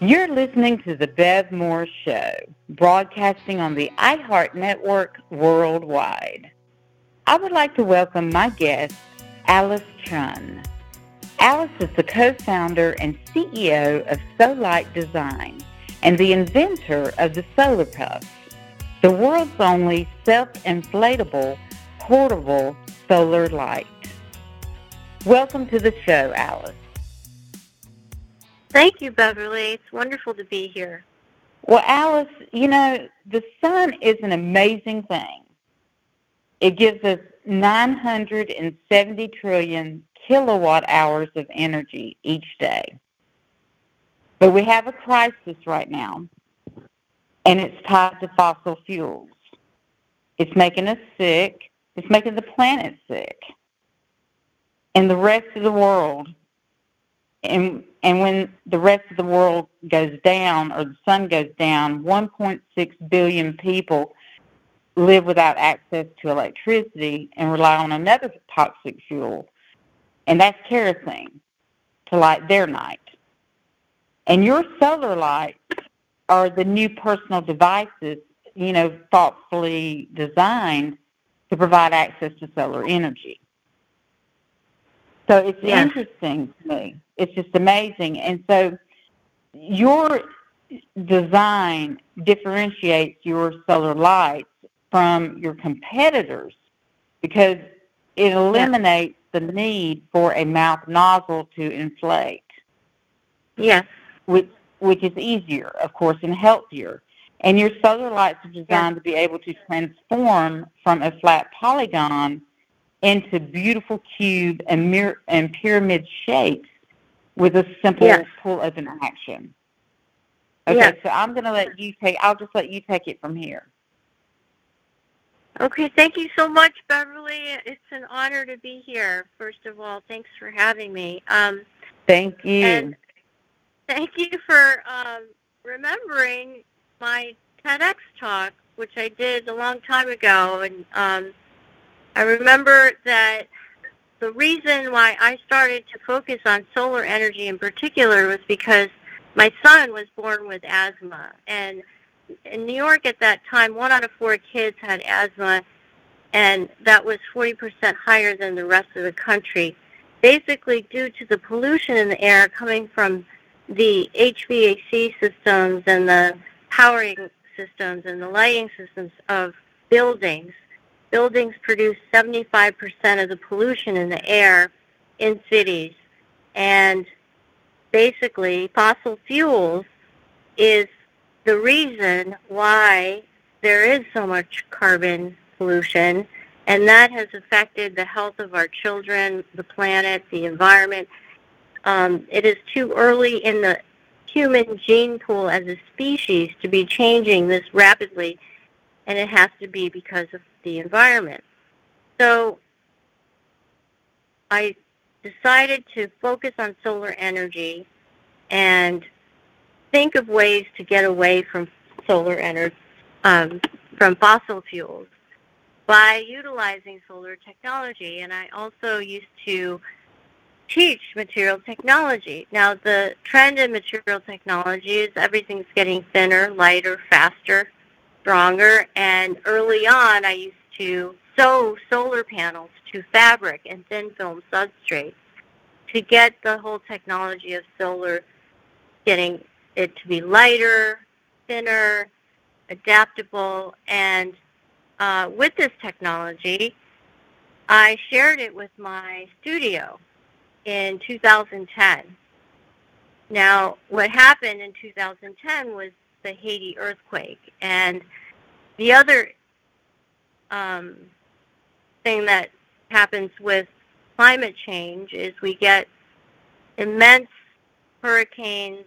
You're listening to The Bev Moore Show, broadcasting on the iHeart Network worldwide. I would like to welcome my guest, Alice Chun. Alice is the co-founder and CEO of Solight Design and the inventor of the SolarPuff, the world's only self-inflatable, portable solar light. Welcome to the show, Alice. Thank you, Beverly. It's wonderful to be here. Well, Alice, you know, the sun is an amazing thing. It gives us 970 trillion kilowatt hours of energy each day. But we have a crisis right now, and it's tied to fossil fuels. It's making us sick. It's making the planet sick. And the rest of the world and and when the rest of the world goes down or the sun goes down, 1.6 billion people live without access to electricity and rely on another toxic fuel, and that's kerosene to light their night. And your solar lights are the new personal devices, you know, thoughtfully designed to provide access to solar energy. So it's yes. interesting to me. It's just amazing. And so your design differentiates your solar lights from your competitors because it eliminates the need for a mouth nozzle to inflate. Yes. Which which is easier, of course, and healthier. And your solar lights are designed yes. to be able to transform from a flat polygon into beautiful cube and, mir- and pyramid shapes with a simple yes. pull open action. Okay, yes. so I'm going to let you take, I'll just let you take it from here. Okay, thank you so much, Beverly. It's an honor to be here. First of all, thanks for having me. Um, thank you. And thank you for um, remembering my TEDx talk, which I did a long time ago, and um, I remember that the reason why I started to focus on solar energy in particular was because my son was born with asthma. And in New York at that time, one out of four kids had asthma, and that was 40% higher than the rest of the country, basically due to the pollution in the air coming from the HVAC systems and the powering systems and the lighting systems of buildings buildings produce 75% of the pollution in the air in cities. And basically, fossil fuels is the reason why there is so much carbon pollution, and that has affected the health of our children, the planet, the environment. Um, it is too early in the human gene pool as a species to be changing this rapidly, and it has to be because of the environment. So I decided to focus on solar energy and think of ways to get away from solar energy, um, from fossil fuels by utilizing solar technology. And I also used to teach material technology. Now the trend in material technology is everything's getting thinner, lighter, faster stronger. And early on, I used to sew solar panels to fabric and thin film substrates to get the whole technology of solar getting it to be lighter, thinner, adaptable, and uh, with this technology, I shared it with my studio in 2010. Now, what happened in 2010 was the Haiti earthquake. And the other um, thing that happens with climate change is we get immense hurricanes,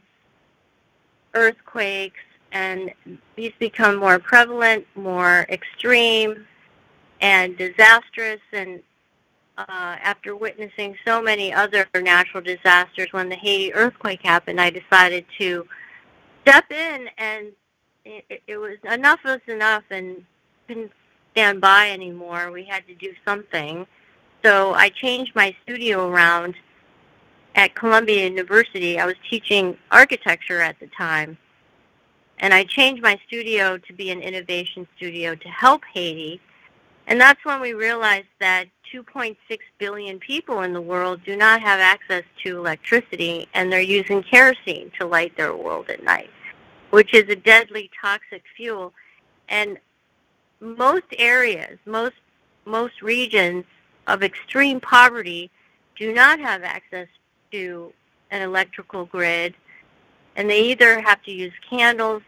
earthquakes, and these become more prevalent, more extreme, and disastrous. And uh, after witnessing so many other natural disasters, when the Haiti earthquake happened, I decided to step in and it, it was enough was enough and stand by anymore. We had to do something. So I changed my studio around at Columbia University. I was teaching architecture at the time. And I changed my studio to be an innovation studio to help Haiti. And that's when we realized that 2.6 billion people in the world do not have access to electricity, and they're using kerosene to light their world at night, which is a deadly toxic fuel. And most areas, most most regions of extreme poverty do not have access to an electrical grid, and they either have to use candles,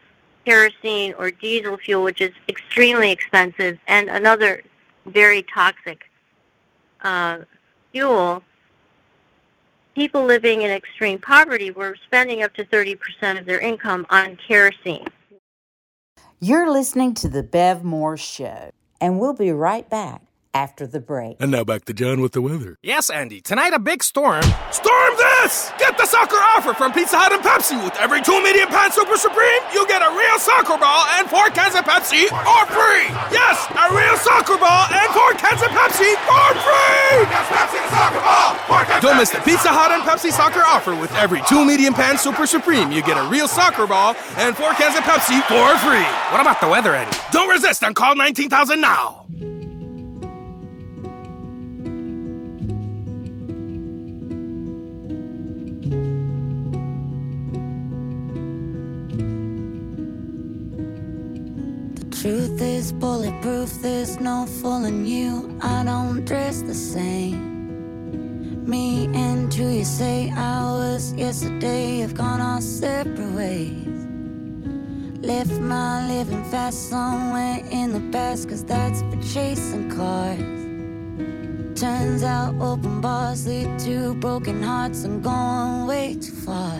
kerosene, or diesel fuel, which is extremely expensive, and another very toxic uh, fuel. People living in extreme poverty were spending up to 30% of their income on kerosene. You're listening to The Bev Moore Show, and we'll be right back after the break. And now back to John with the weather. Yes, Andy. Tonight a big storm. Storm this! Get the soccer offer from Pizza Hut and Pepsi. With every two medium pan Super Supreme, you get a real soccer ball and four cans of Pepsi for free. Yes, a real soccer ball and four cans of Pepsi for free. Yes, Pepsi the soccer ball. Four cans Don't miss the Pizza Hut and Pepsi soccer offer. With every two medium pan Super Supreme, you get a real soccer ball and four cans of Pepsi for free. What about the weather, Eddie? Don't resist and call 19,000 now. Truth is bulletproof, there's no fooling you. I don't dress the same. Me and who you say I was yesterday have gone our separate ways. Left my living fast somewhere in the past, cause that's for chasing cars. Turns out open bars lead to broken hearts. I'm going way too far.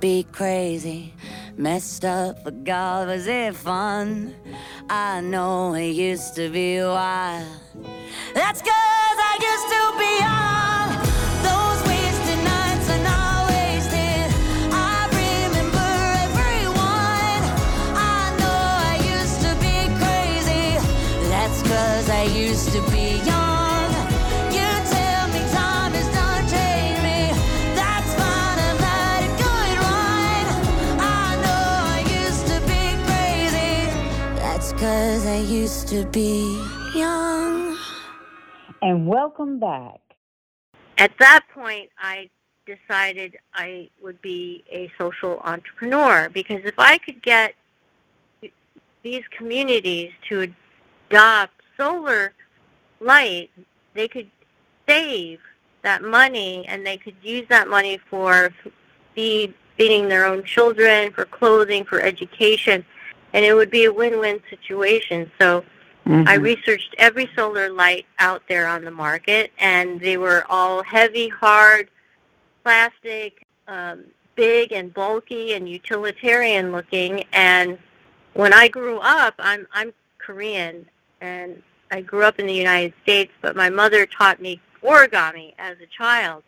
be crazy, messed up, but God, was it fun? I know it used to be wild. That's cause I used to be young. Those wasted nights are not wasted. I remember everyone. I know I used to be crazy. That's cause I used to be cause I used to be young. And welcome back. At that point, I decided I would be a social entrepreneur because if I could get these communities to adopt solar light, they could save that money and they could use that money for feed, feeding their own children, for clothing, for education, and it would be a win-win situation. So I researched every solar light out there on the market, and they were all heavy, hard, plastic, um, big and bulky and utilitarian looking. And when I grew up, I'm I'm Korean, and I grew up in the United States, but my mother taught me origami as a child.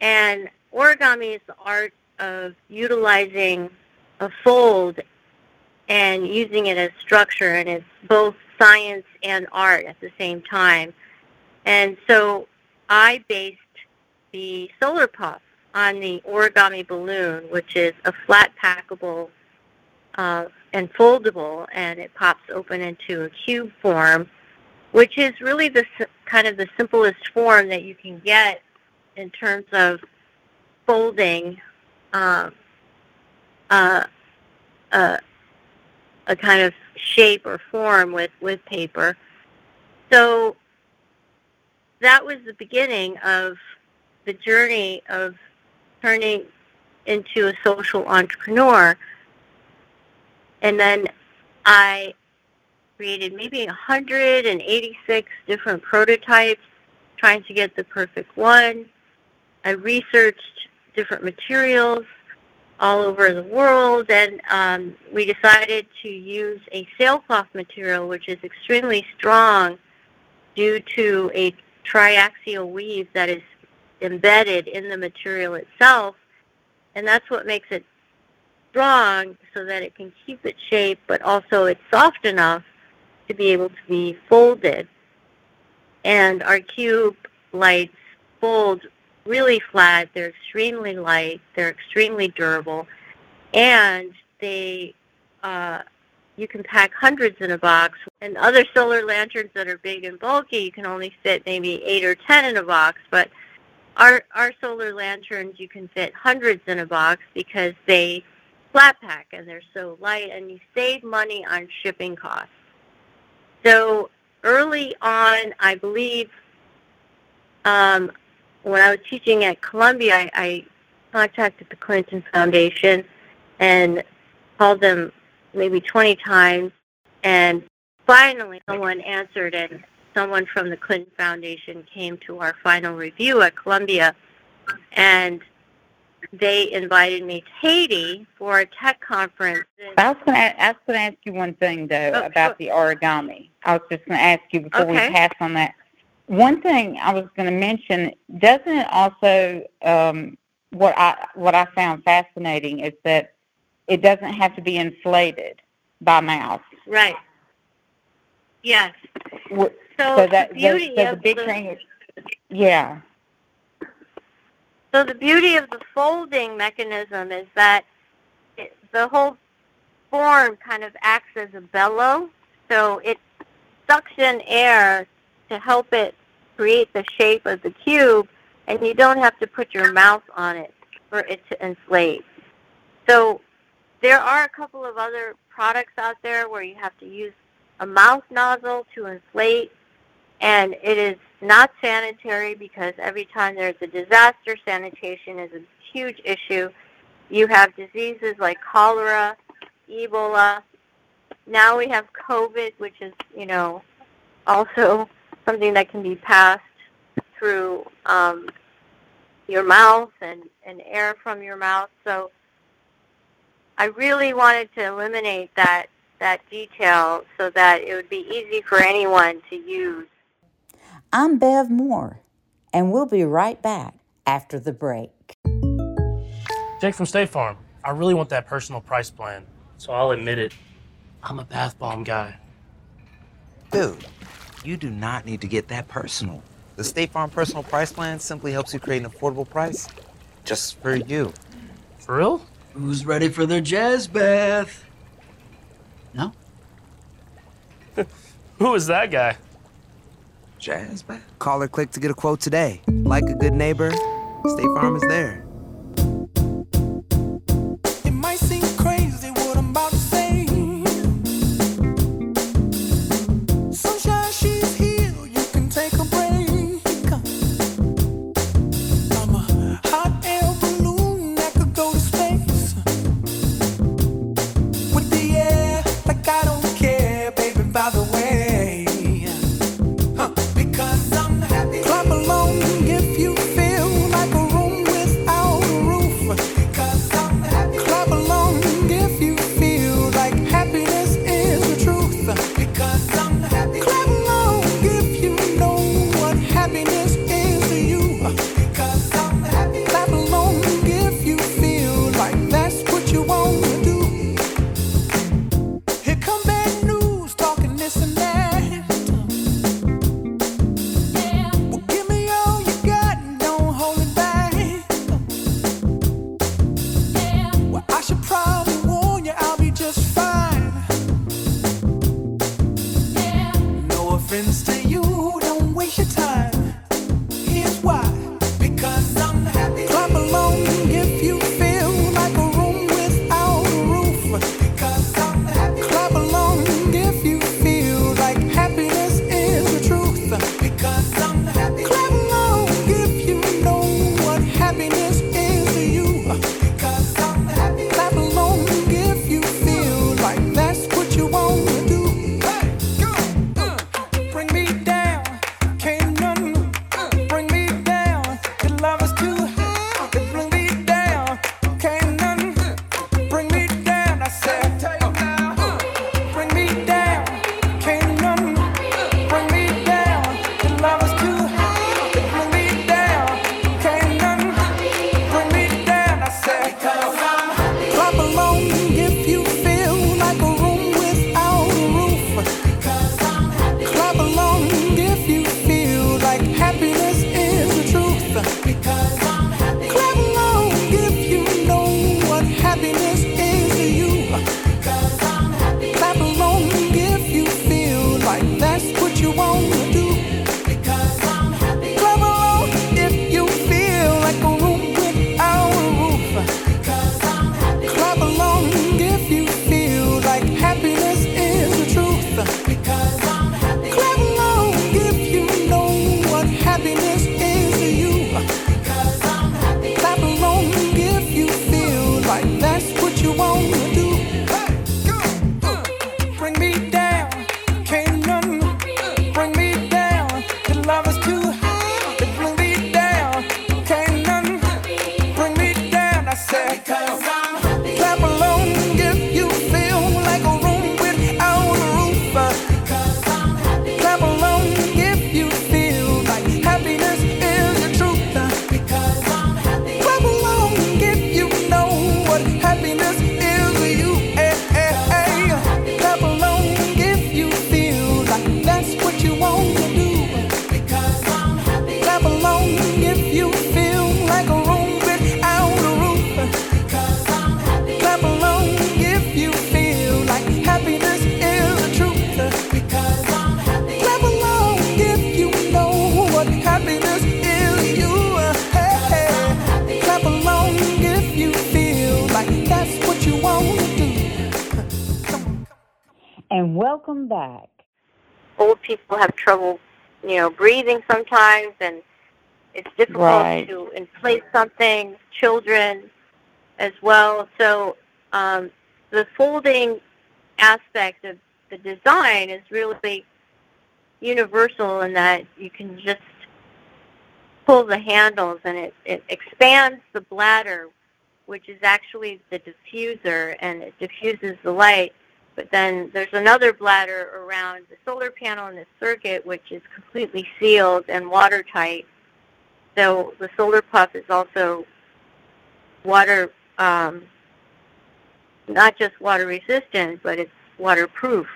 And origami is the art of utilizing a fold and using it as structure, and it's both science and art at the same time. And so I based the SolarPuff on the origami balloon, which is a flat packable uh, and foldable, and it pops open into a cube form, which is really the kind of the simplest form that you can get in terms of folding uh, uh, uh, a kind of shape or form with, with paper. So that was the beginning of the journey of turning into a social entrepreneur. And then I created maybe 186 different prototypes, trying to get the perfect one. I researched different materials all over the world, and um, we decided to use a sailcloth material, which is extremely strong due to a triaxial weave that is embedded in the material itself, and that's what makes it strong so that it can keep its shape, but also it's soft enough to be able to be folded. And our cube lights fold really flat. They're extremely light. They're extremely durable, and they uh, you can pack hundreds in a box. And other solar lanterns that are big and bulky, you can only fit maybe eight or ten in a box. But our our solar lanterns, you can fit hundreds in a box because they flat pack and they're so light, and you save money on shipping costs. So early on, I believe um, when I was teaching at Columbia, I, I contacted the Clinton Foundation and called them maybe 20 times. And finally, someone answered, and someone from the Clinton Foundation came to our final review at Columbia. And they invited me to Haiti for a tech conference. I was going to ask, you one thing, though, Oh, about the origami. I was just going to ask you before Okay. we pass on that. One thing I was going to mention, doesn't it also, um, what I what I found fascinating is that it doesn't have to be inflated by mouth. Right. Yes. So, So that the beauty so the of big the, thing is, yeah. So the beauty of the folding mechanism is that it, the whole form kind of acts as a bellow. So it sucks in air to help it create the shape of the cube, and you don't have to put your mouth on it for it to inflate. So there are a couple of other products out there where you have to use a mouth nozzle to inflate, and it is not sanitary because every time there's a disaster, sanitation is a huge issue. You have diseases like cholera, Ebola. Now we have COVID, which is, you know, also something that can be passed through um, your mouth and, and air from your mouth. So I really wanted to eliminate that that detail so that it would be easy for anyone to use. I'm Bev Moore, and we'll be right back after the break. Jake from State Farm. I really want that personal price plan, so I'll admit it. I'm a bath bomb guy. Dude, you do not need to get that personal. The State Farm Personal Price Plan simply helps you create an affordable price just for you. For real? Who's ready for their jazz bath? No? Who is that guy? Jazz, man. Call or click to get a quote today. Like a good neighbor, State Farm is there. Trouble, you know, breathing sometimes, and it's difficult Right. to inflate something. Children, as well. So um, the folding aspect of the design is really universal in that you can just pull the handles and it, it expands the bladder, which is actually the diffuser, and it diffuses the light. But then there's another bladder around the solar panel and the circuit, which is completely sealed and watertight. So the SolarPuff is also water, um, not just water resistant, but it's waterproof.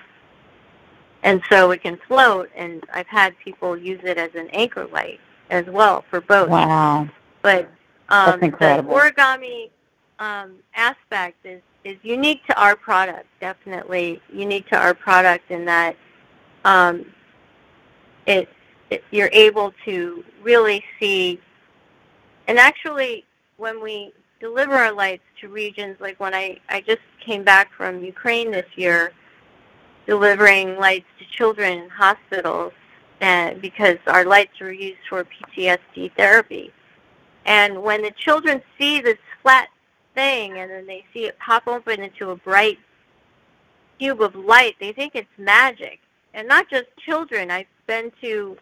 And so it can float, and I've had people use it as an anchor light as well for boats. Wow. But um, the origami um, aspect is, is unique to our product, definitely unique to our product in that um, it, it you're able to really see, and actually when we deliver our lights to regions like when I, I just came back from Ukraine this year, delivering lights to children in hospitals because our lights were used for PTSD therapy. And when the children see this flat thing and then they see it pop open into a bright cube of light, they think it's magic. And not just children. I've been to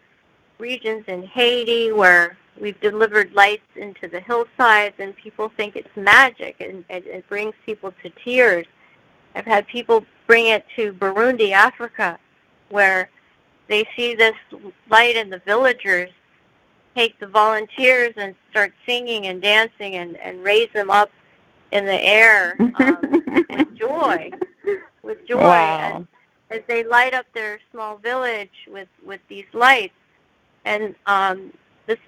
regions in Haiti where we've delivered lights into the hillsides and people think it's magic and, and it brings people to tears. I've had people bring it to Burundi, Africa, where they see this light and the villagers take the volunteers and start singing and dancing and, and raise them up in the air um, with joy, with joy Wow. as, as they light up their small village with, with these lights. And um, this,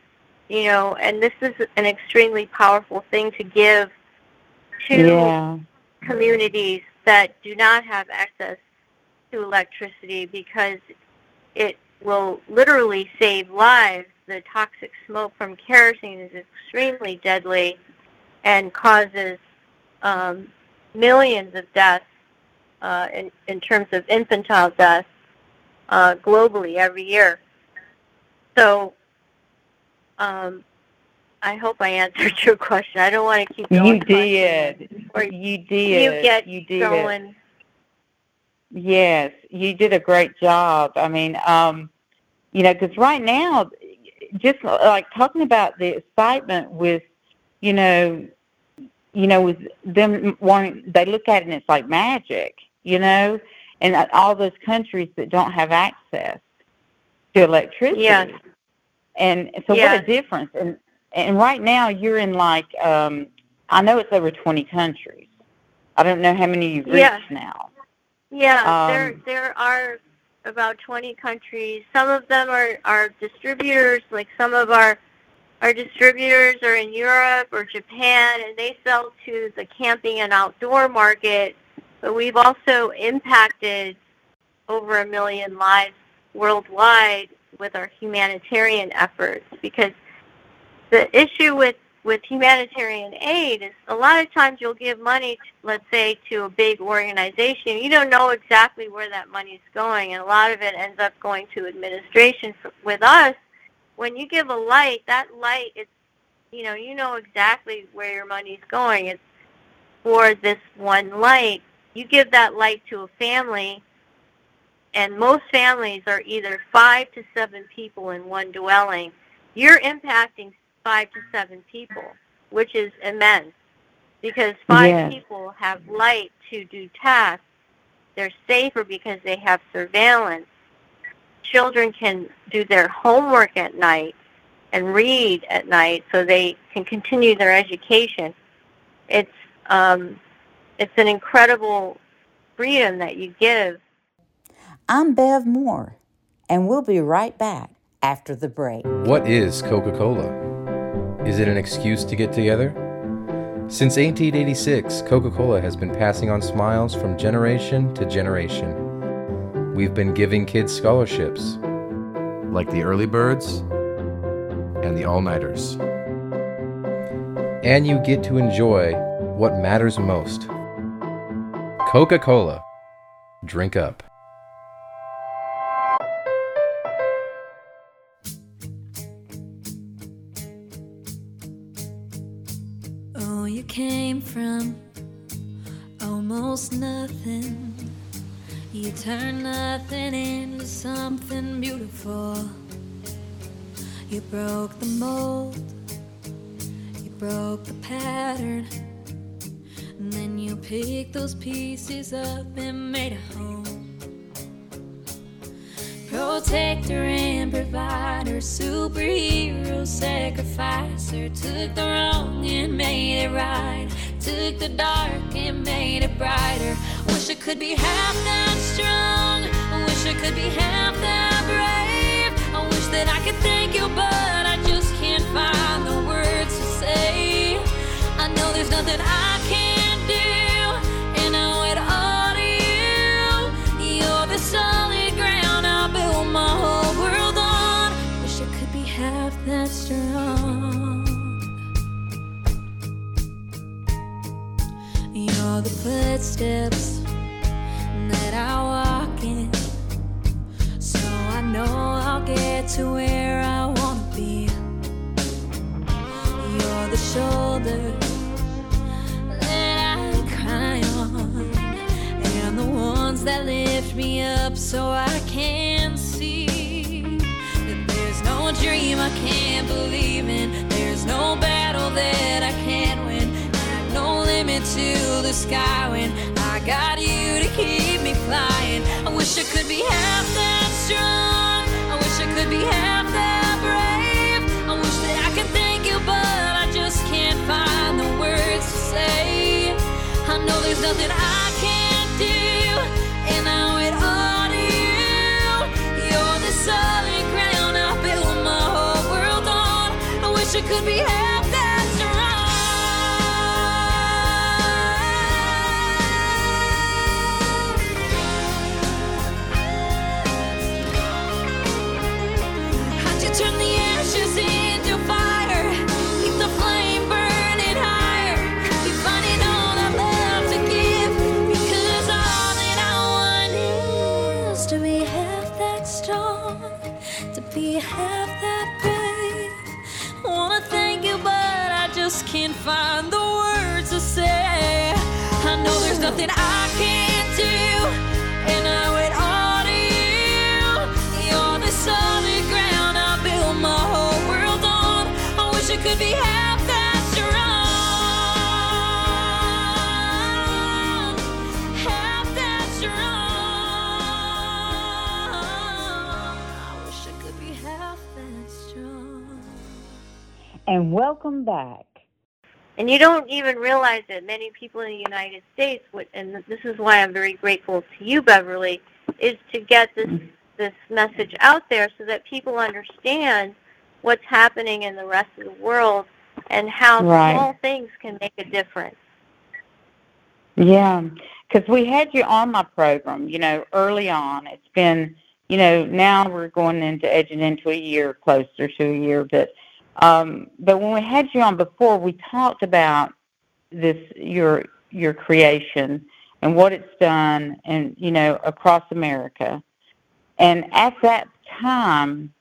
you know, and this is an extremely powerful thing to give to Yeah. communities that do not have access to electricity because it will literally save lives. The toxic smoke from kerosene is extremely deadly and causes um, millions of deaths uh, in, in terms of infantile deaths uh, globally every year. So um, I hope I answered your question. I don't want to keep going. You did. Or You did. you get you did. going. Yes, you did a great job. I mean, um, you know, because right now, just like talking about the excitement with, you know, you know, with them wanting, they look at it and it's like magic, you know, and all those countries that don't have access to electricity. Yes. And so Yes. what a difference. And and right now you're in like um I know it's over 20 countries. I don't know how many you've reached Yes. now. Yeah, there Um, there are about 20 countries. Some of them are, are distributors, like some of our our distributors are in Europe or Japan, and they sell to the camping and outdoor market. But we've also impacted over a million lives worldwide with our humanitarian efforts because the issue with with humanitarian aid is a lot of times you'll give money, let's say, to a big organization. You don't know exactly where that money's going, and a lot of it ends up going to administration. With us, when you give a light, that light, it's, you know, you know exactly where your money's going. It's for this one light. You give that light to a family, and most families are either five to seven people in one dwelling. You're impacting five to seven people, which is immense because five Yes. people have light to do tasks. They're safer because they have surveillance. Children can do their homework at night and read at night so they can continue their education. It's um, it's an incredible freedom that you give I'm Bev Moore, and we'll be right back after the break. What is Coca Cola? Is it an excuse to get together? Since 1886, Coca Cola has been passing on smiles from generation to generation. We've been giving kids scholarships, like the early birds and the all nighters. And you get to enjoy what matters most Coca Cola. Drink up. Oh, you came from almost nothing. You turned nothing into something beautiful. You broke the mold, you broke the pattern. And then you picked those pieces up and made a home. Protector and provider, superhero, sacrificer. Took the wrong and made it right. Took the dark and made it brighter. Wish I could be half that strong. I wish I could be half that brave. I wish that I could thank you, but I just can't find the words to say. I know there's nothing I can do, and I owe it all to you. You're the solid ground I built my whole world on. Wish I could be half that strong. You're the footsteps to where I wanna be. You're the shoulder that I cry on, and the ones that lift me up so I can see that there's no dream I can't believe in. There's no battle that I can't win. No limit to the sky when I got you to keep me flying. I wish I could be half that strong. Nothing I wish that I could thank you but I just can't find the words to say I know there's something I can do, and I owe it all to you. You're the solid ground I my whole world on. I wish I could be half could be half that strong, half that strong. I wish I could be half that strong. And welcome back. And you don't even realize that many people in the United States, would, and this is why I'm very grateful to you, Beverly, is to get this this message out there so that people understand what's happening in the rest of the world and how Right. small things can make a difference. Yeah, because we had you on my program, you know, early on. It's been, you know, now we're going into edging into a year, closer to a year. But, um, but when we had you on before, we talked about this your your creation and what it's done, and you know, across America. And at that time,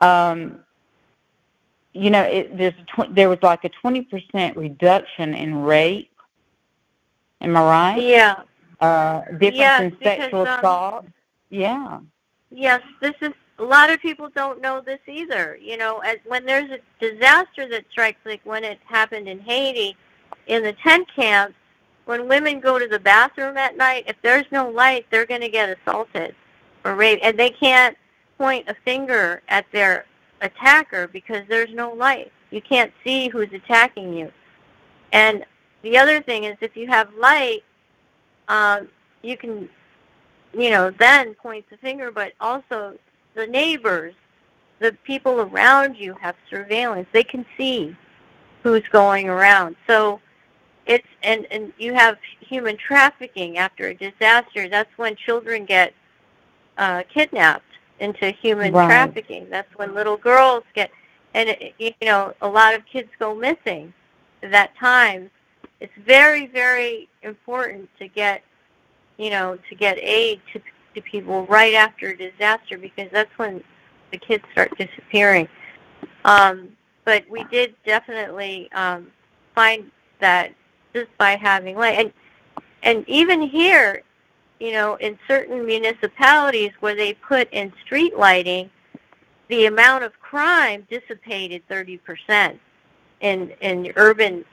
um, you know, it, there's a tw- there was like a twenty percent reduction in rape. Am I right? Yeah. Uh, difference Yes, in because, sexual um, assault. Yeah. Yes, this is a lot of people don't know this either. You know, as when there's a disaster that strikes, like when it happened in Haiti, in the tent camps, when women go to the bathroom at night, if there's no light, they're going to get assaulted or raped, and they can't point a finger at their attacker because there's no light. You can't see who's attacking you. And the other thing is, if you have light, um, you can you know, then point the finger, but also the neighbors, the people around you have surveillance. They can see who's going around. So it's and and you have human trafficking after a disaster. That's when children get uh, kidnapped into human Right. trafficking. That's when little girls get and it, you know a lot of kids go missing at that time. It's very very important to get you know, to get aid to, to people right after a disaster because that's when the kids start disappearing. Um, but we did definitely um, find that just by having light, and and even here, you know, in certain municipalities where they put in street lighting, the amount of crime dissipated 30% in in urban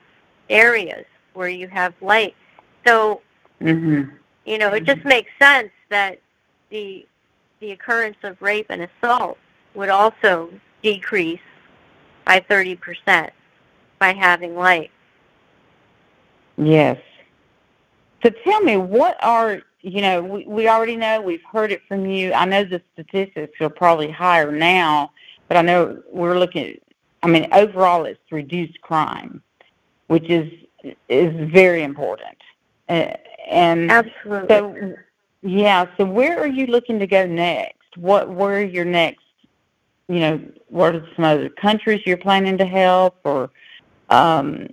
areas where you have light. So Mhm. you know, it just makes sense that the the occurrence of rape and assault would also decrease by 30% by having light. Yes. So tell me, what are you know? We we already know we've heard it from you. I know the statistics are probably higher now, but I know we're looking. At, I mean, overall, it's reduced crime, which is is very important. Uh, and Absolutely. so, yeah. So where are you looking to go next? What where are your next? You know, what are some other countries you're planning to help, or um,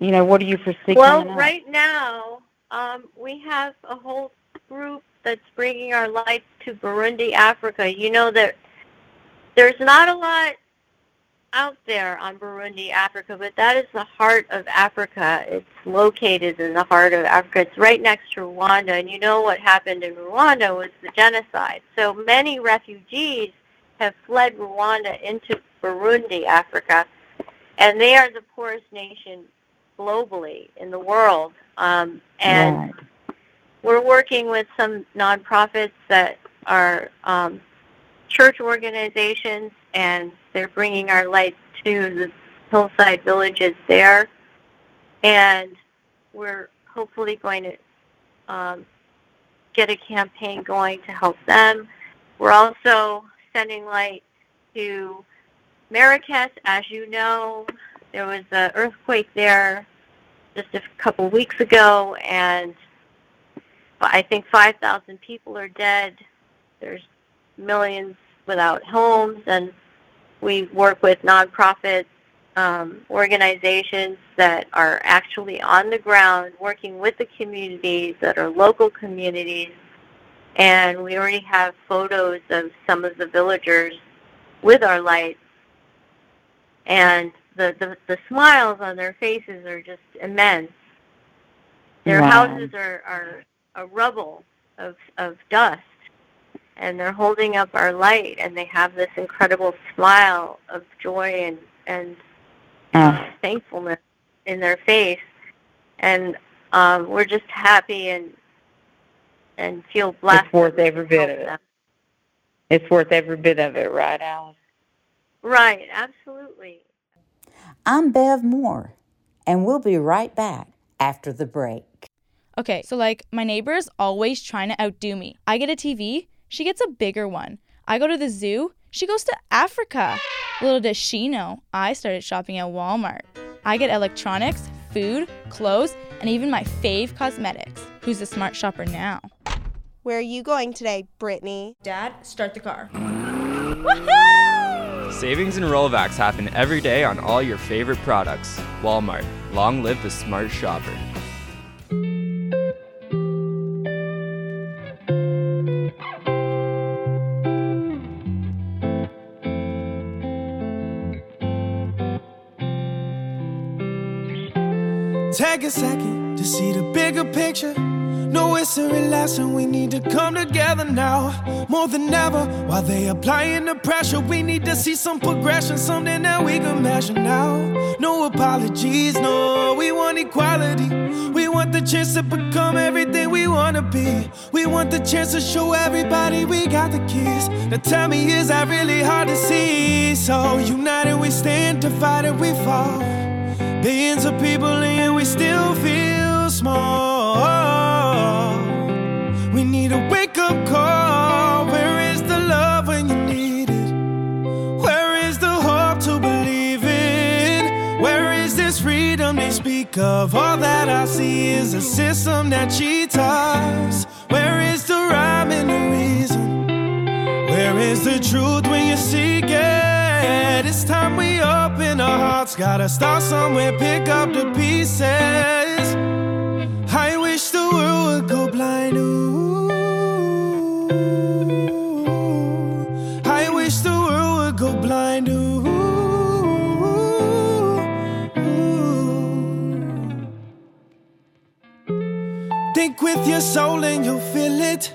you know, what do you foresee Well, right now, um, we have a whole group that's bringing our lights to Burundi, Africa. You know that there's not a lot out there on Burundi, Africa, but that is the heart of Africa. It's located in the heart of Africa. It's right next to Rwanda, and you know what happened in Rwanda was the genocide. So many refugees have fled Rwanda into Burundi, Africa, and they are the poorest nation globally in the world. Um, and Right. we're working with some nonprofits that are um, church organizations, and they're bringing our lights to the hillside villages there. And we're hopefully going to um, get a campaign going to help them. We're also sending light to Marrakesh. As you know, there was an earthquake there just a couple weeks ago, and I think 5,000 people are dead. There's millions without homes, and we work with nonprofit um, organizations that are actually on the ground working with the communities that are local communities. And we already have photos of some of the villagers with our lights. And the, the, the smiles on their faces are just immense. Their Wow. houses are, are a rubble of, of dust and they're holding up our light and they have this incredible smile of joy and and Oh, thankfulness in their face and um we're just happy and and feel blessed it's worth every bit of it. them. It's worth every bit of it, right, Alice? right absolutely I'm Bev Moore, and we'll be right back after the break. Okay, so like my neighbor is always trying to outdo me. I get a TV, she gets a bigger one. I go to the zoo, she goes to Africa. Little does she know, I started shopping at Walmart. I get electronics, food, clothes, and even my fave cosmetics. Who's a smart shopper now? Where are you going today, Brittany? Dad, start the car. Savings and rollbacks happen every day on all your favorite products. Walmart. Long live the smart shopper. Take a second to see the bigger picture. No, it's a lesson. We need to come together now, more than ever. While they applying the pressure, we need to see some progression, something that we can measure now. No apologies, no, we want equality. We want the chance to become everything we wanna be. We want the chance to show everybody we got the keys. Now tell me, is that really hard to see? So united we stand, divided we fall. Billions of people and we still feel small. Where is the love when you need it? Where is the hope to believe in? Where is this freedom they speak of? All that I see is a system that cheats us. Where is the rhyme and the reason? Where is the truth when you seek it? It's time we open our hearts. Gotta start somewhere, pick up the pieces. I wish the world would go blind. Ooh. With your soul and you'll feel it.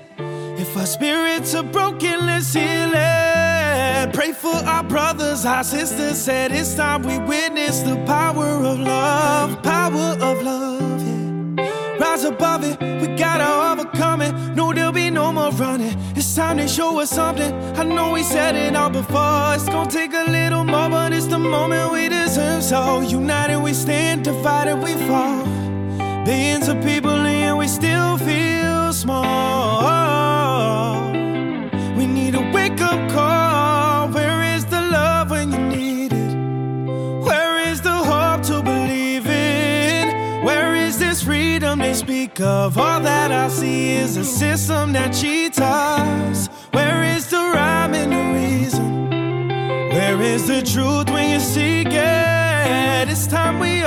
If our spirits are broken, let's heal it. Pray for our brothers, our sisters. Said it's time we witness the power of love, power of love. Yeah. Rise above it, we gotta overcome it. No, there'll be no more running. It's time to show us something. I know we said it all before. It's gonna take a little more, but it's the moment we deserve. So united we stand, divided we fall. Billions of people and feel small. We need a wake up call. Where is the love when you need it? Where is the hope to believe in? Where is this freedom they speak of? All that I see is a system that cheats us. Where is the rhyme and the reason? Where is the truth when you seek it? It's time we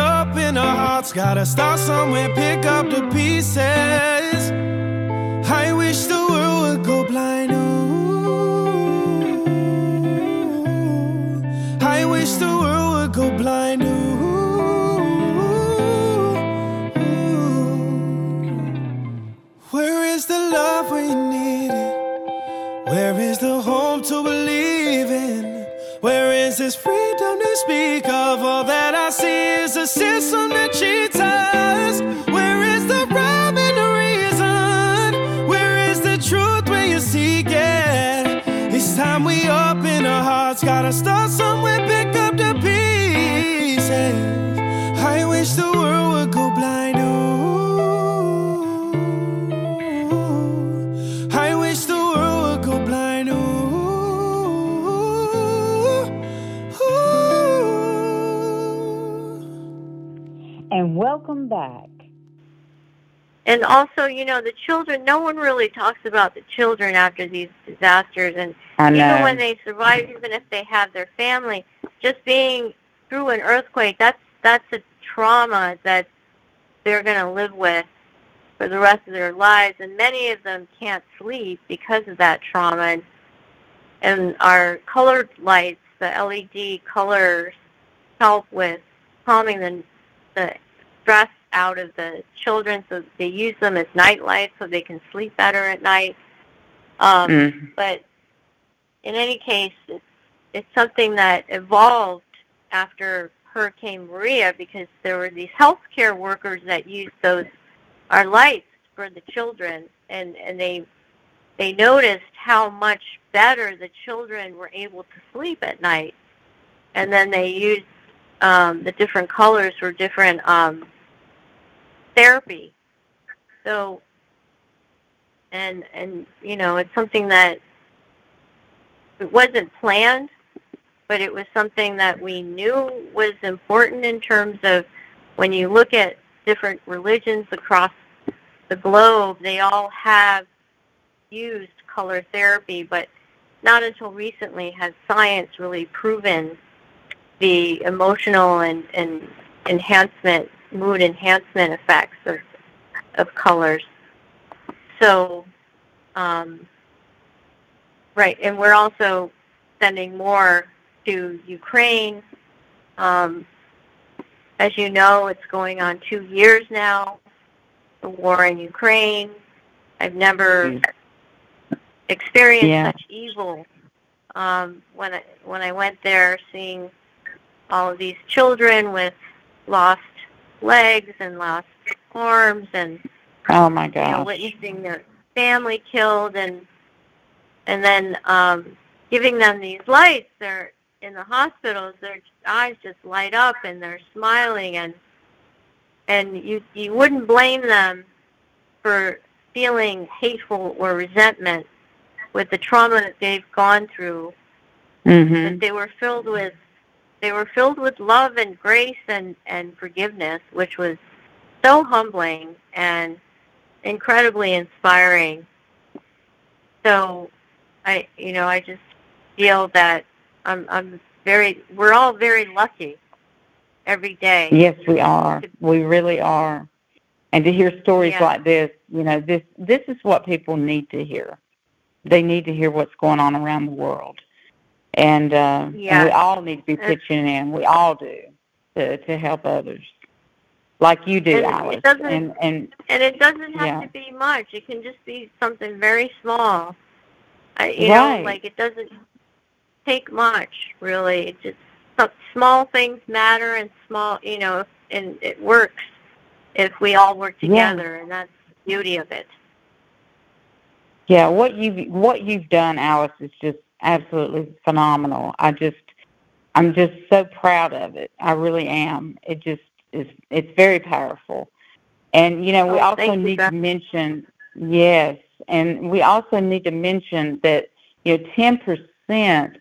open our hearts. Gotta start somewhere, pick up the pieces. I wish the world would go blind. Ooh. I wish the world would go blind. Ooh. Where is the love we you need it? Where is the hope to believe speak of? All that I see is a system that cheats us. Where is the rhyme and the reason? Where is the truth when you seek it? It's time we open our hearts. Gotta start somewhere, pick up the pieces. I wish the world would go welcome back. And also, you know, the children, no one really talks about the children after these disasters. And even know. when they survive, even if they have their family, just being through an earthquake, that's, that's a trauma that they're going to live with for the rest of their lives. And many of them can't sleep because of that trauma. And, and our colored lights, the LED colors, help with calming the, the stress out of the children so they use them as night lights so they can sleep better at night. Um, Mm. But in any case, it's, it's something that evolved after Hurricane Maria because there were these healthcare workers that used those our lights for the children, and and they they noticed how much better the children were able to sleep at night, and then they used um, the different colors for different um, therapy. So, and and you know, it's something that it wasn't planned, but it was something that we knew was important in terms of when you look at different religions across the globe, they all have used color therapy, but not until recently has science really proven the emotional and, and enhancement, mood enhancement effects of, of colors. So, um, right, and we're also sending more to Ukraine. Um, as you know, it's going on two years now, the war in Ukraine. I've never experienced Yeah. such evil um, when I when I went there, seeing all of these children with lost legs and lost arms, and Oh my you know, witnessing their family killed, and and then um, giving them these lights. They're in the hospitals. Their eyes just light up, and they're smiling, and and you you wouldn't blame them for feeling hateful or resentment with the trauma that they've gone through. Mhm. But they were filled with they were filled with love and grace and and forgiveness, which was so humbling and incredibly inspiring. So, I you know I just feel that I'm I'm very we're all very lucky every day. Yes, we are. We really are. And to hear stories Yeah. like this, you know, this this is what people need to hear. They need to hear what's going on around the world. And, uh, and we all need to be pitching in. We all do to to help others, like you do, And it Alice. doesn't- and and And it doesn't have Yeah. to be much. It can just be something very small. I, you Right. know, like it doesn't take much really. It just some small things matter, and small, you know, and it works if we all work Yeah. together, and that's the beauty of it. Yeah, what you what you've done, Alice, is just absolutely phenomenal. I just I'm just so proud of it. I really am. It just is it's very powerful. And you know, we Oh, also need Beth. to mention yes, and we also need to mention that you know 10%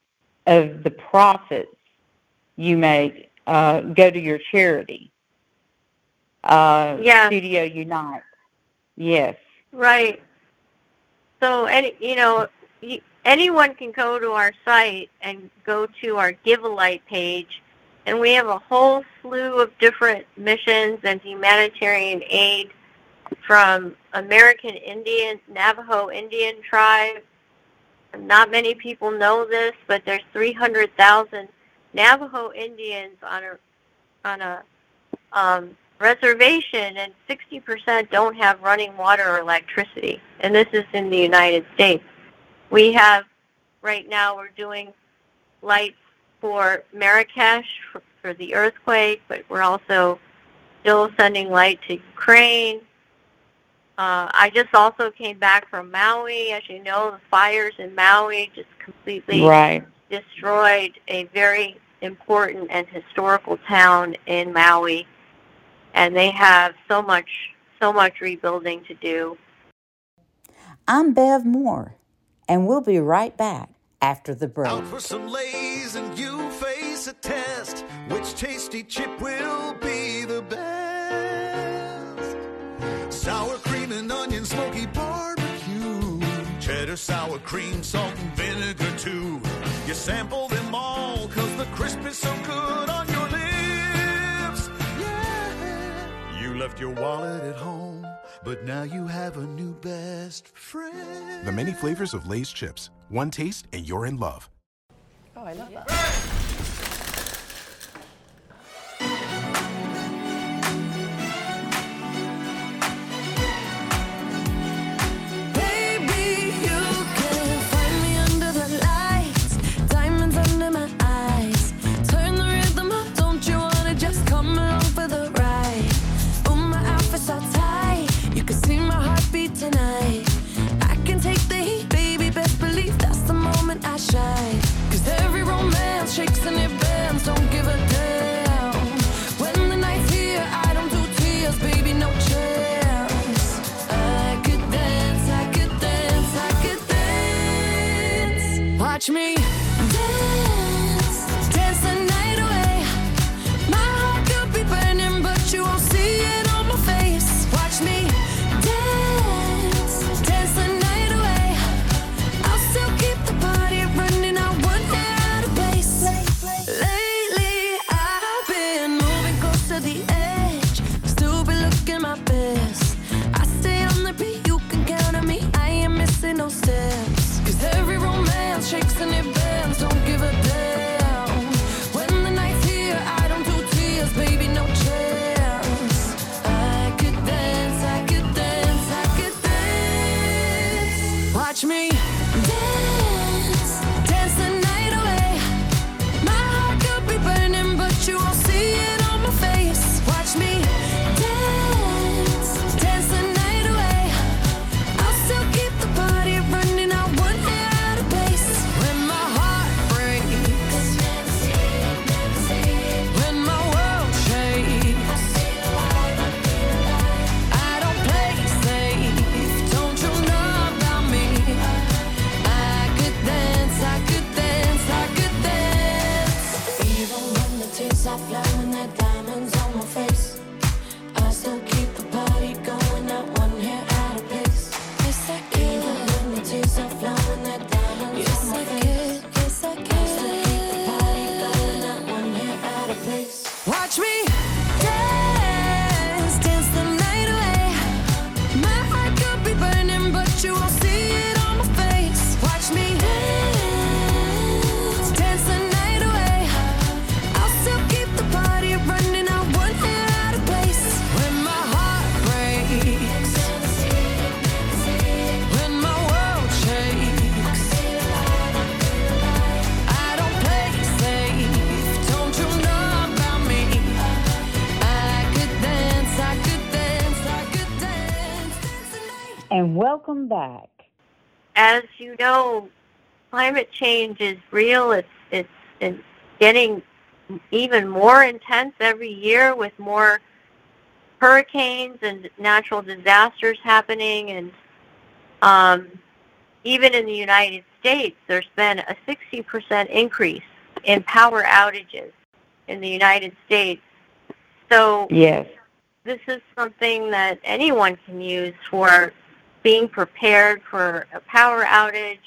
of the profits you make uh, go to your charity. Uh, Yeah. Studio Unite. Yes. Right. So, any you know, anyone can go to our site and go to our Give a Light page, and we have a whole slew of different missions and humanitarian aid from American Indian, Navajo Indian tribe. Not many people know this, but there's 300,000 Navajo Indians on a on a um, reservation, and 60% don't have running water or electricity. And this is in the United States. We have, right now, we're doing lights for Marrakesh for, for the earthquake, but we're also still sending light to Ukraine. Uh, I just also came back from Maui. As you know, the fires in Maui just completely Right. destroyed a very important and historical town in Maui, and they have so much, so much rebuilding to do. I'm Bev Moore, and we'll be right back after the break. For some lays and you face a test. Which tasty chip will be the best? Sour cream and onion smoky barbecue. Cheddar sour cream, salt and vinegar too. You sample them all cause the crisp is so good on your lips. Left your wallet at home, but now you have a new best friend. The many flavors of Lay's chips. One taste and you're in love. Oh, I love that. me welcome back. As you know, climate change is real. It's it's, it's getting even more intense every year with more hurricanes and natural disasters happening and um, even in the United States, there's been a 60% increase in power outages in the United States. So Yes. this is something that anyone can use for being prepared for a power outage,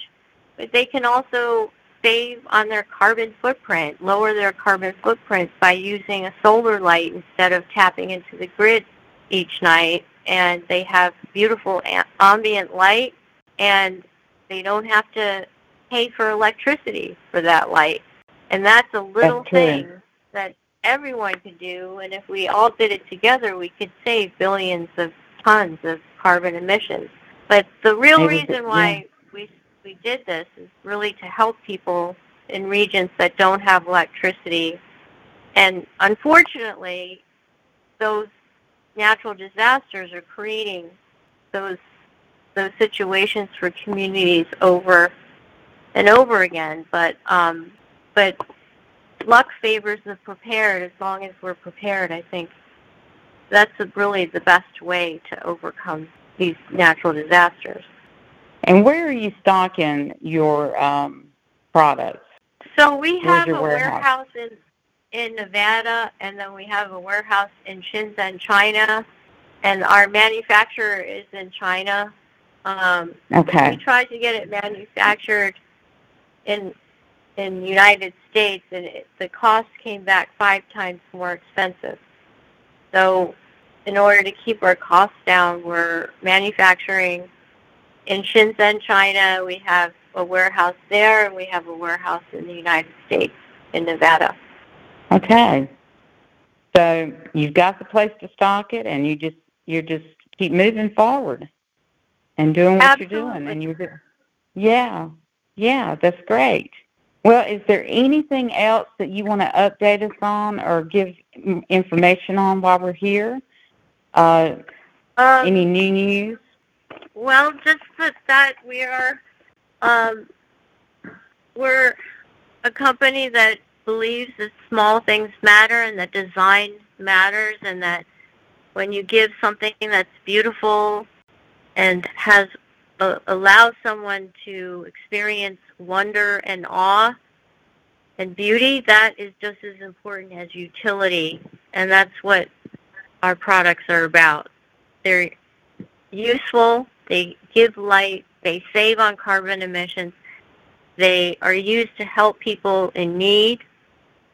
but they can also save on their carbon footprint, lower their carbon footprint by using a solar light instead of tapping into the grid each night. And they have beautiful ambient light, and they don't have to pay for electricity for that light. And that's a little That's thing that everyone could do. And if we all did it together, we could save billions of tons of carbon emissions. But the real Maybe reason why we we did this is really to help people in regions that don't have electricity. And unfortunately, those natural disasters are creating those those situations for communities over and over again. But um, but luck favors the prepared. As long as we're prepared, I think that's really the best way to overcome these natural disasters. And where are you stocking your um, products? So we have a warehouse? warehouse in in Nevada, and then we have a warehouse in Shenzhen, China, and our manufacturer is in China. Um, Okay. We tried to get it manufactured in in the United States, and it, the cost came back five times more expensive. So, in order to keep our costs down, we're manufacturing in Shenzhen, China. We have a warehouse there, and we have a warehouse in the United States, in Nevada. Okay. So you've got the place to stock it, and you just you just keep moving forward and doing what you're doing, and you do. Yeah, yeah, that's great. Well, is there anything else that you want to update us on or give information on while we're here? Uh, Um, any new news? Well, just that, that we are, um, we're a company that believes that small things matter and that design matters and that when you give something that's beautiful and has uh, allows someone to experience wonder and awe and beauty, that is just as important as utility, and that's what our products are about. They're useful, they give light, they save on carbon emissions, they are used to help people in need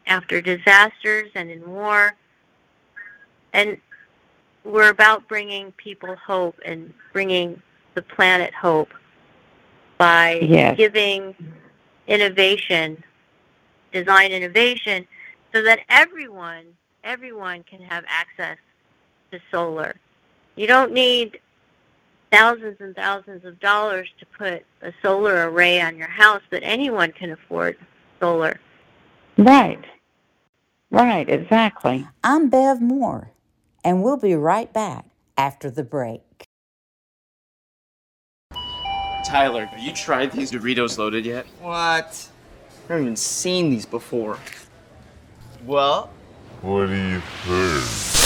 after disasters and in war. And we're about bringing people hope and bringing the planet hope by Yes. giving innovation, design innovation, so that everyone, everyone can have access to solar. You don't need thousands and thousands of dollars to put a solar array on your house, but anyone can afford solar. Right. Right, exactly. I'm Bev Moore, and we'll be right back after the break. Tyler, have you tried these Doritos loaded yet? What? I haven't even seen these before. Well, What do you think?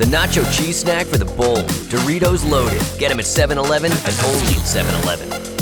The nacho cheese snack for the bold. Doritos loaded. Get them at 7 Eleven and only at 7 Eleven.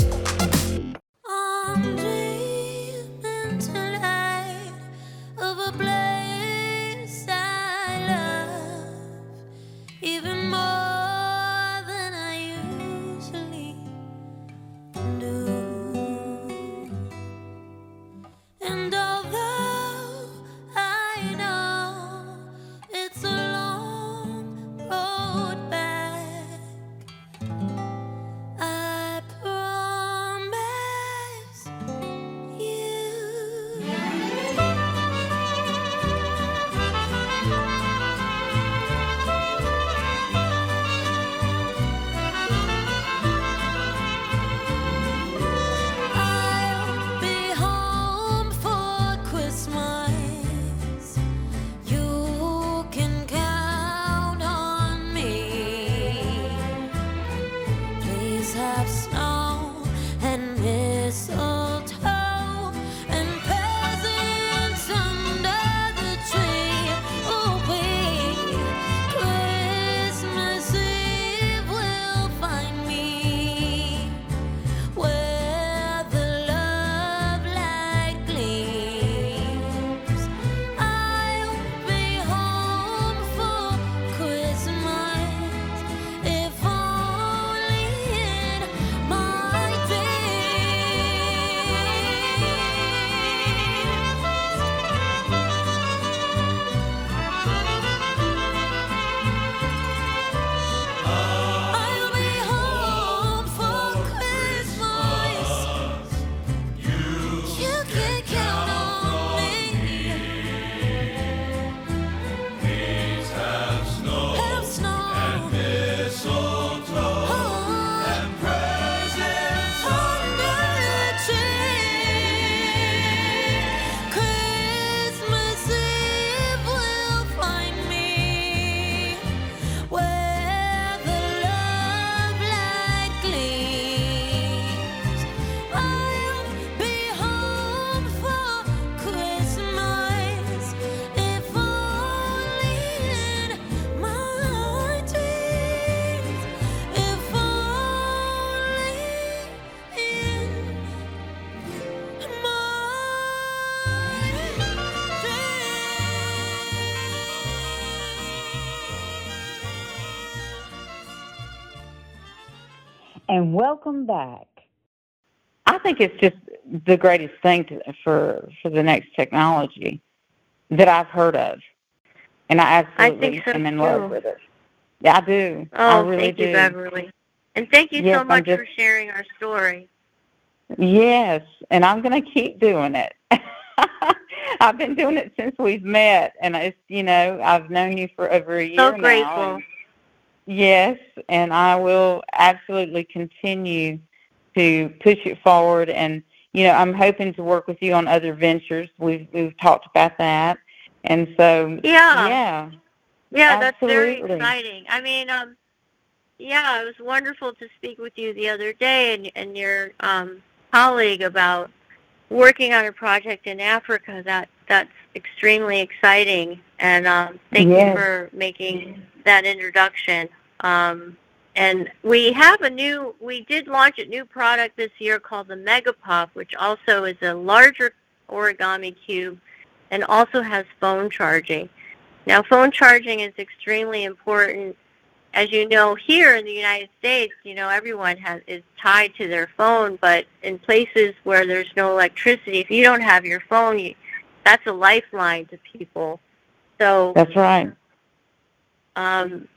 And welcome back. I think it's just the greatest thing to, for for the next technology that I've heard of, and I I absolutely think so am in love with it. Yeah, I do. I Oh, really thank do. you, Beverly. And thank you Yes, so much just- for sharing our story. Yes, and I'm going to keep doing it. I've been doing it since we've met, and it's you know I've known you for over a year So grateful. and- yes, and I will absolutely continue to push it forward. And you know I'm hoping to work with you on other ventures. We've we've talked about that, and so Yeah. yeah, Yeah, that's very exciting. I mean, um, yeah, it was wonderful to speak with you the other day and, and your um, colleague about working on a project in Africa. That that's extremely exciting, and um, thank Yes. you for making that introduction. Um, and we have a new, we did launch a new product this year called the Mega Puff, which also is a larger origami cube and also has phone charging. Now, phone charging is extremely important. As you know, here in the United States, you know, everyone has is tied to their phone, but in places where there's no electricity, if you don't have your phone, you, that's a lifeline to people. So, that's right. um,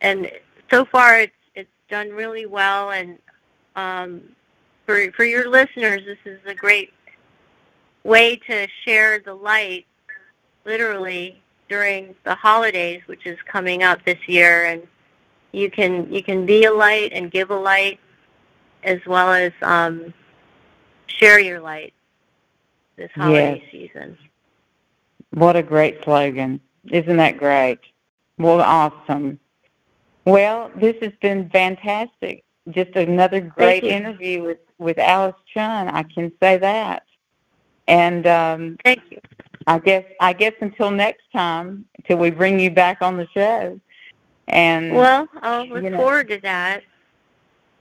and so far it's it's done really well. And um, for for your listeners, this is a great way to share the light, literally during the holidays, which is coming up this year. And you can you can be a light and give a light, as well as um, share your light this holiday season. What a great slogan. Isn't that great? Well, awesome. Well, this has been fantastic. Just another great interview with, with Alice Chun. I can say that. And um, thank you. I guess I guess until next time, till we bring you back on the show. And Well, I'll look you know, forward to that.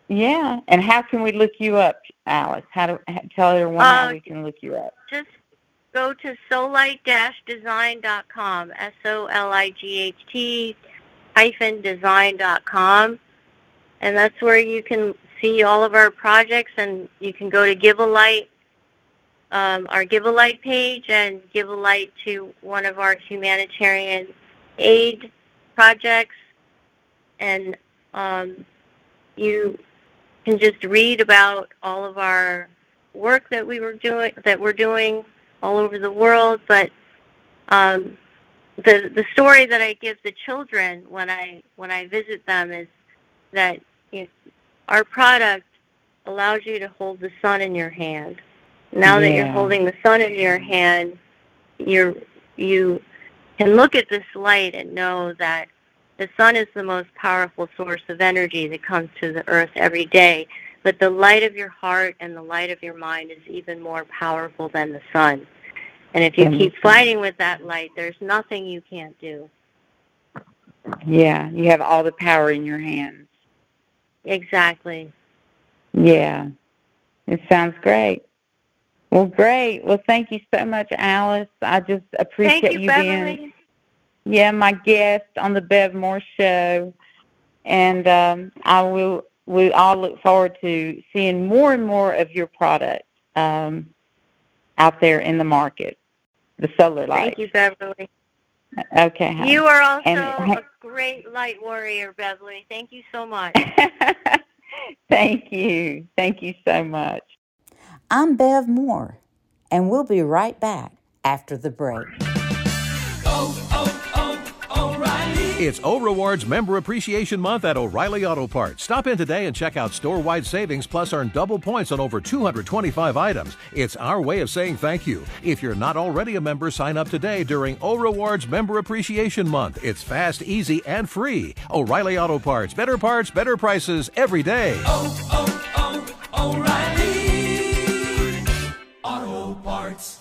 Yeah. And how can we look you up, Alice? How to how, tell everyone how Uh, we can look you up? just go to solight-design.com, S-O-L-I-G-H-T hyphen design.com, and that's where you can see all of our projects, and you can go to Give a Light, um, our Give a Light page, and give a light to one of our humanitarian aid projects, and um, you can just read about all of our work that we were doing that we're doing all over the world but um, the the story that I give the children when I when I visit them is that you know, our product allows you to hold the sun in your hand. Now that you're holding the sun in your hand, you're you can look at this light and know that the sun is the most powerful source of energy that comes to the earth every day. But the light of your heart and the light of your mind is even more powerful than the sun. And if you keep fighting with that light, there's nothing you can't do. Yeah, you have all the power in your hands. Exactly. Yeah. It sounds great. Well, great. Well, thank you so much, Alice. I just appreciate Thank you, being yeah, my guest on the Bev Moore show. And um, I will we all look forward to seeing more and more of your product um, out there in the market. The solar light. Thank you, Beverly. Okay. honey. You are also And- a great light warrior, Beverly. Thank you so much. Thank you. Thank you so much. I'm Bev Moore, and we'll be right back after the break. It's O Rewards Member Appreciation Month at O'Reilly Auto Parts. Stop in today and check out store wide savings plus earn double points on over 225 items. It's our way of saying thank you. If you're not already a member, sign up today during O Rewards Member Appreciation Month. It's fast, easy, and free. O'Reilly Auto Parts. Better parts, better prices every day. O'Reilly Auto Parts.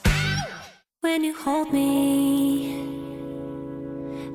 When you hold me,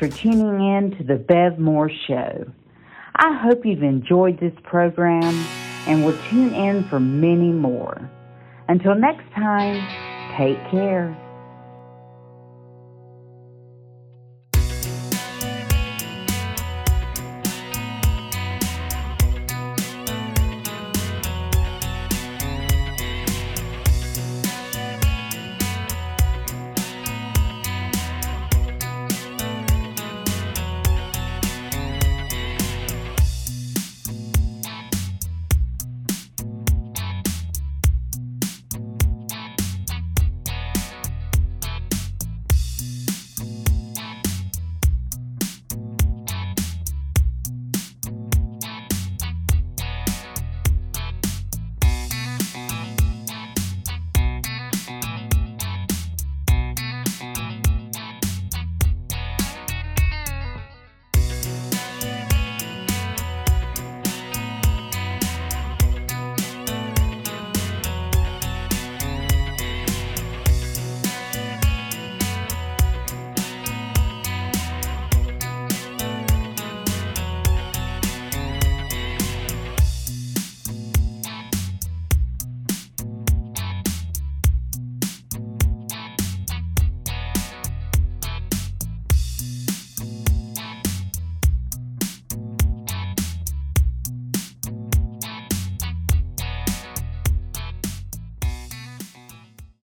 For tuning in to the Bev Moore Show. I hope you've enjoyed this program and will tune in for many more. Until next time, take care.